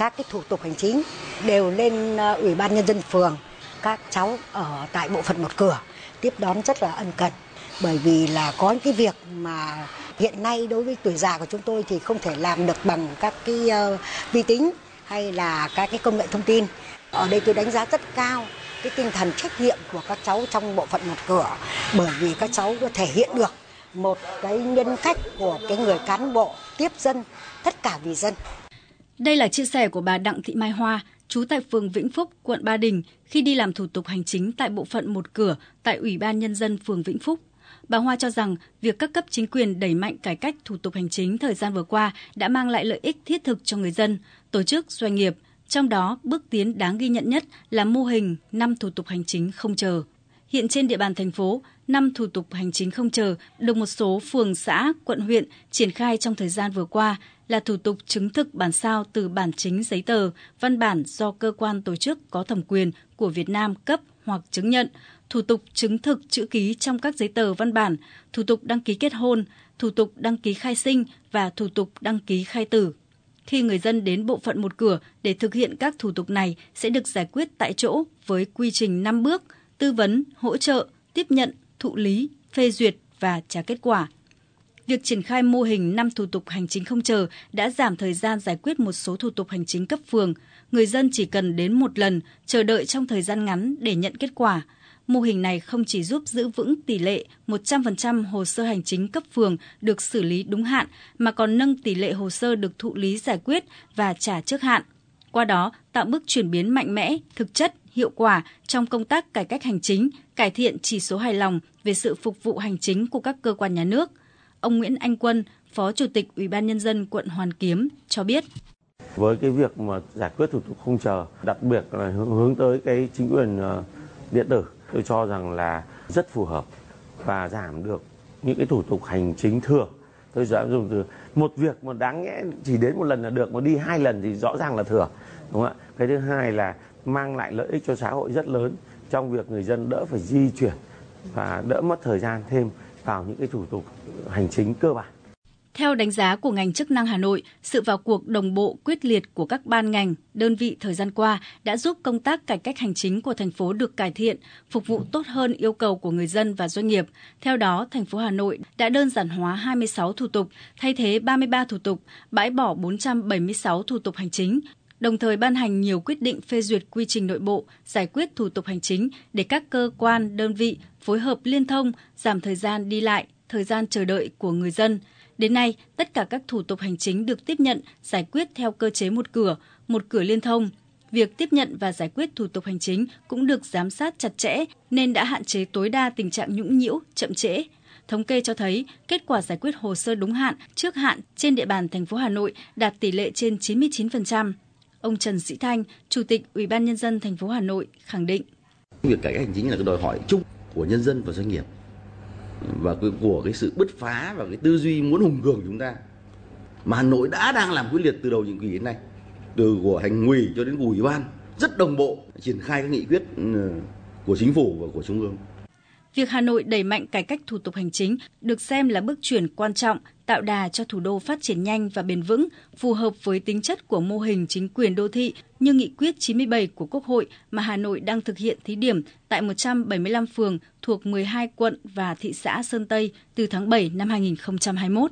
các cái thủ tục hành chính đều lên ờ, ủy ban nhân dân phường các cháu ở tại bộ phận một cửa tiếp đón rất là ân cần. Bởi vì là có những cái việc mà hiện nay đối với tuổi già của chúng tôi thì không thể làm được bằng các cái uh, vi tính hay là các cái công nghệ thông tin. Ở đây tôi đánh giá rất cao cái tinh thần trách nhiệm của các cháu trong bộ phận một cửa bởi vì các cháu có thể hiện được một cái nhân cách của cái người cán bộ tiếp dân tất cả vì dân đây là chia sẻ của bà Đặng Thị Mai Hoa, trú tại phường Vĩnh Phúc, quận Ba Đình, khi đi làm thủ tục hành chính tại bộ phận một cửa tại Ủy ban Nhân dân phường Vĩnh Phúc. Bà Hoa cho rằng việc các cấp chính quyền đẩy mạnh cải cách thủ tục hành chính thời gian vừa qua đã mang lại lợi ích thiết thực cho người dân, tổ chức, doanh nghiệp. Trong đó, bước tiến đáng ghi nhận nhất là mô hình năm thủ tục hành chính không chờ. Hiện trên địa bàn thành phố, năm thủ tục hành chính không chờ được một số phường xã, quận huyện triển khai trong thời gian vừa qua là thủ tục chứng thực bản sao từ bản chính giấy tờ, văn bản do cơ quan tổ chức có thẩm quyền của Việt Nam cấp hoặc chứng nhận, thủ tục chứng thực chữ ký trong các giấy tờ văn bản, thủ tục đăng ký kết hôn, thủ tục đăng ký khai sinh và thủ tục đăng ký khai tử. Khi người dân đến bộ phận một cửa để thực hiện các thủ tục này sẽ được giải quyết tại chỗ với quy trình 5 bước, tư vấn, hỗ trợ, tiếp nhận, thụ lý, phê duyệt và trả kết quả. Việc triển khai mô hình 5 thủ tục hành chính không chờ đã giảm thời gian giải quyết một số thủ tục hành chính cấp phường. Người dân chỉ cần đến một lần, chờ đợi trong thời gian ngắn để nhận kết quả. Mô hình này không chỉ giúp giữ vững tỷ lệ 100% hồ sơ hành chính cấp phường được xử lý đúng hạn, mà còn nâng tỷ lệ hồ sơ được thụ lý giải quyết và trả trước hạn. Qua đó, tạo bước chuyển biến mạnh mẽ, thực chất, hiệu quả trong công tác cải cách hành chính, cải thiện chỉ số hài lòng về sự phục vụ hành chính của các cơ quan nhà nước. Ông Nguyễn Anh Quân, Phó Chủ tịch Ủy ban nhân dân quận Hoàn Kiếm cho biết. Với cái việc mà giải quyết thủ tục không chờ, đặc biệt là hướng tới cái chính quyền ờ, điện tử, tôi cho rằng là rất phù hợp và giảm được những cái thủ tục hành chính thường. Tôi dám dùng từ, một việc mà đáng nhẽ chỉ đến một lần là được, mà đi hai lần thì rõ ràng là thừa. Đúng không ạ? Cái thứ hai là mang lại lợi ích cho xã hội rất lớn trong việc người dân đỡ phải di chuyển và đỡ mất thời gian thêm vào những cái thủ tục hành chính cơ bản. Theo đánh giá của ngành chức năng Hà Nội, sự vào cuộc đồng bộ quyết liệt của các ban ngành, đơn vị thời gian qua đã giúp công tác cải cách hành chính của thành phố được cải thiện, phục vụ tốt hơn yêu cầu của người dân và doanh nghiệp. Theo đó, thành phố Hà Nội đã đơn giản hóa 26 thủ tục, thay thế 33 thủ tục, bãi bỏ 476 thủ tục hành chính, đồng thời ban hành nhiều quyết định phê duyệt quy trình nội bộ, giải quyết thủ tục hành chính để các cơ quan, đơn vị phối hợp liên thông, giảm thời gian đi lại, thời gian chờ đợi của người dân. Đến nay, tất cả các thủ tục hành chính được tiếp nhận, giải quyết theo cơ chế một cửa, một cửa liên thông. Việc tiếp nhận và giải quyết thủ tục hành chính cũng được giám sát chặt chẽ nên đã hạn chế tối đa tình trạng nhũng nhiễu, chậm trễ. Thống kê cho thấy, kết quả giải quyết hồ sơ đúng hạn, trước hạn trên địa bàn thành phố Hà Nội đạt tỷ lệ trên 99%. Ông Trần Sĩ Thanh, Chủ tịch Ủy ban nhân dân thành phố Hà Nội khẳng định: Việc cải cách hành chính là cái đòi hỏi chung của nhân dân và doanh nghiệp và của cái sự bứt phá và cái tư duy muốn hùng cường chúng ta. Mà Hà Nội đã đang làm quyết liệt từ đầu nhiệm kỳ đến nay, từ của hành ủy cho đến ủy ban, rất đồng bộ, triển khai các nghị quyết ừ, của chính phủ và của trung ương. Việc Hà Nội đẩy mạnh cải cách thủ tục hành chính được xem là bước chuyển quan trọng tạo đà cho thủ đô phát triển nhanh và bền vững, phù hợp với tính chất của mô hình chính quyền đô thị như nghị quyết 97 của Quốc hội mà Hà Nội đang thực hiện thí điểm tại 175 phường thuộc 12 quận và thị xã Sơn Tây từ tháng 7 năm 2021.